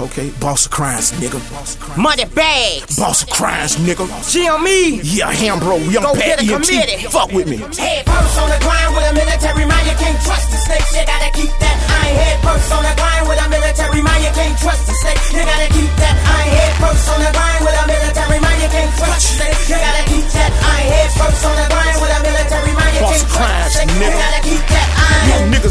Okay, boss of crimes, nigga. Money bags. Boss of crimes, nigga. GME. Yeah, Hambro, young Go Pat get a EMT. committee. Fuck with me. Head first on the grind with a military mind, you can't trust the snake. You gotta keep that iron head first on the grind with a military mind, you can't trust the snake. You gotta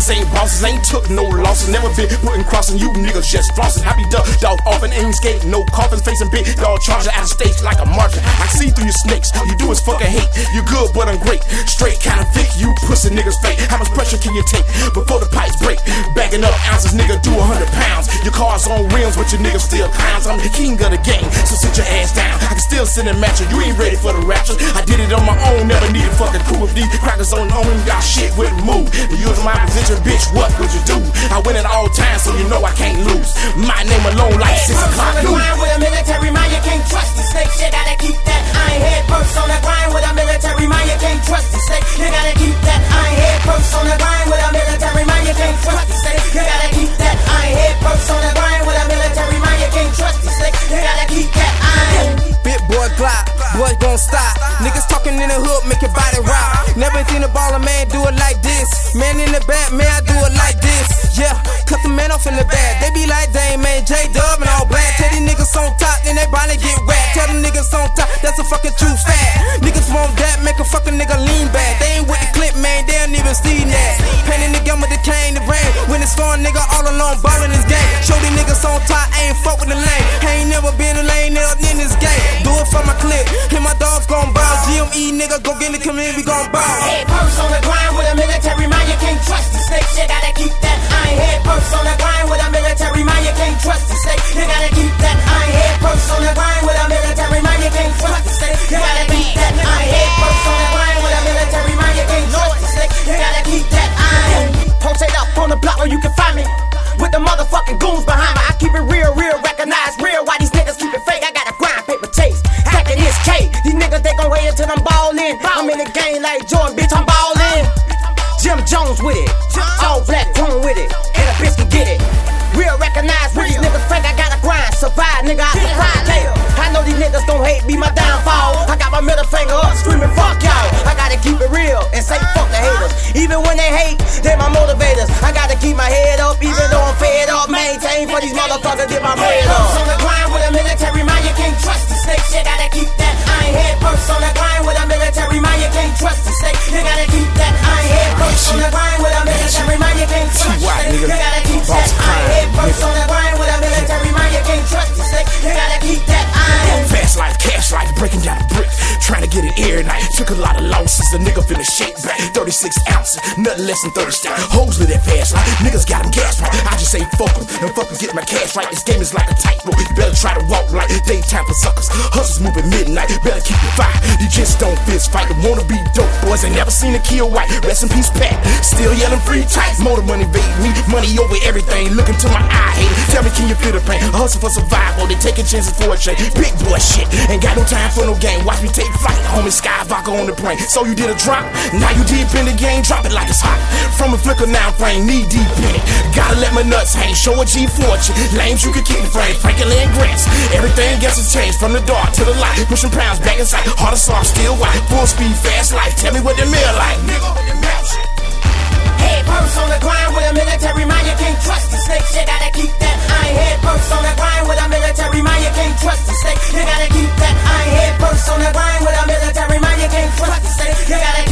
ain't bosses, ain't took no losses. Never been putting crossing. You niggas just flossing. I be duck dog off and ain't skating. No coffins facing big dog charger out of state like a margin. I see through your snakes. You do is fucking hate. You good, but I'm great. Straight kind of thick. You pussy niggas fake. How much pressure can you take before the pipes break? Bagging up ounces, nigga, do a hundred pounds. Your car's on rims, but your niggas still clowns. I'm the king of the game, so sit your ass down. Still sit and match you. Ain't ready for the rapture. I did it on my own, never needed fucking crew. If these crackers on own, got shit with move. You was my position, bitch. What would you do? I win at all times, so you know I can't lose. My name alone, like six o'clock news. Niggas talking in the hood, make your body rock. Never seen a baller man do it like this. Man in the back, man, I do it like this. Yeah, cut the man off in the back. They be like, dang man, J Dub and all black. Tell these niggas on top, then they body get wet. Tell them niggas on top, that's a fucking true community, we gon' bow. Head first on the grind with a military mind, you can't trust the snake. You gotta keep that iron head first on the grind with a military mind, you can't trust the snake. You gotta keep that iron head first on the grind with a military mind, you can't trust the snake. You gotta keep that iron head first on the grind with a military mind, you can't trust the snake. You gotta keep that iron. Posted up on the block where you can find me. With the motherfucking goons behind me. I keep it real, real, recognize real. Why these the game like Jordan, bitch, I'm ballin'. Jim Jones with it. All black chrome with it. And a bitch can get it. Real recognize where these niggas fake. I gotta grind. Survive, nigga, I survive later. I know these niggas gon' hate me, my downfall. I got my middle finger up, screaming, fuck y'all. I gotta keep it real and say fuck the haters. Even when they hate, they my motivators. I gotta keep my head up, even though I'm fed up. Maintain for these motherfuckers, get my Head bread up. on the grind with a military mind, you can't trust the snake. You gotta keep that iron head first on the Took a lot of losses. A nigga finna shake back. 36 ounces, nothing less than 30 style. Hoes with that fast life. Niggas got them gas right. I just say fuck them. And get my cash right. This game is like a tightrope. You better try to walk like daytime for suckers. Hustlers moving midnight. Better keep it fire. You just don't fist fight. They wanna be dope boys. Ain't never seen a kill white. Rest in peace, Pat. Still yelling free tight. Motor money evade me. Money over everything. Look into my eye, hate Tell me, can you feel the pain? Hustle for survival. They taking chances for a change. Big boy shit. Ain't got no time for no game. Watch me take flight. Homie Skywalker on the brain. So you did a drop, now you deep in the game, drop it like it's hot. From a flicker now, frame, knee deep in it. Gotta let my nuts hang, show a G fortune. Lames, you can keep the frame, Franklin and grass. Everything else has changed from the dark to the light. Pushing pounds back inside, hard to soft, still white. Full speed, fast life, tell me what the meal like. Nigga, Head first on the grind with a military mind, you can't trust the snake. You gotta keep that iron Head first on the grind with a military mind, you can't trust the snake. You gotta keep that iron Head first on the grind. Yeah. gotta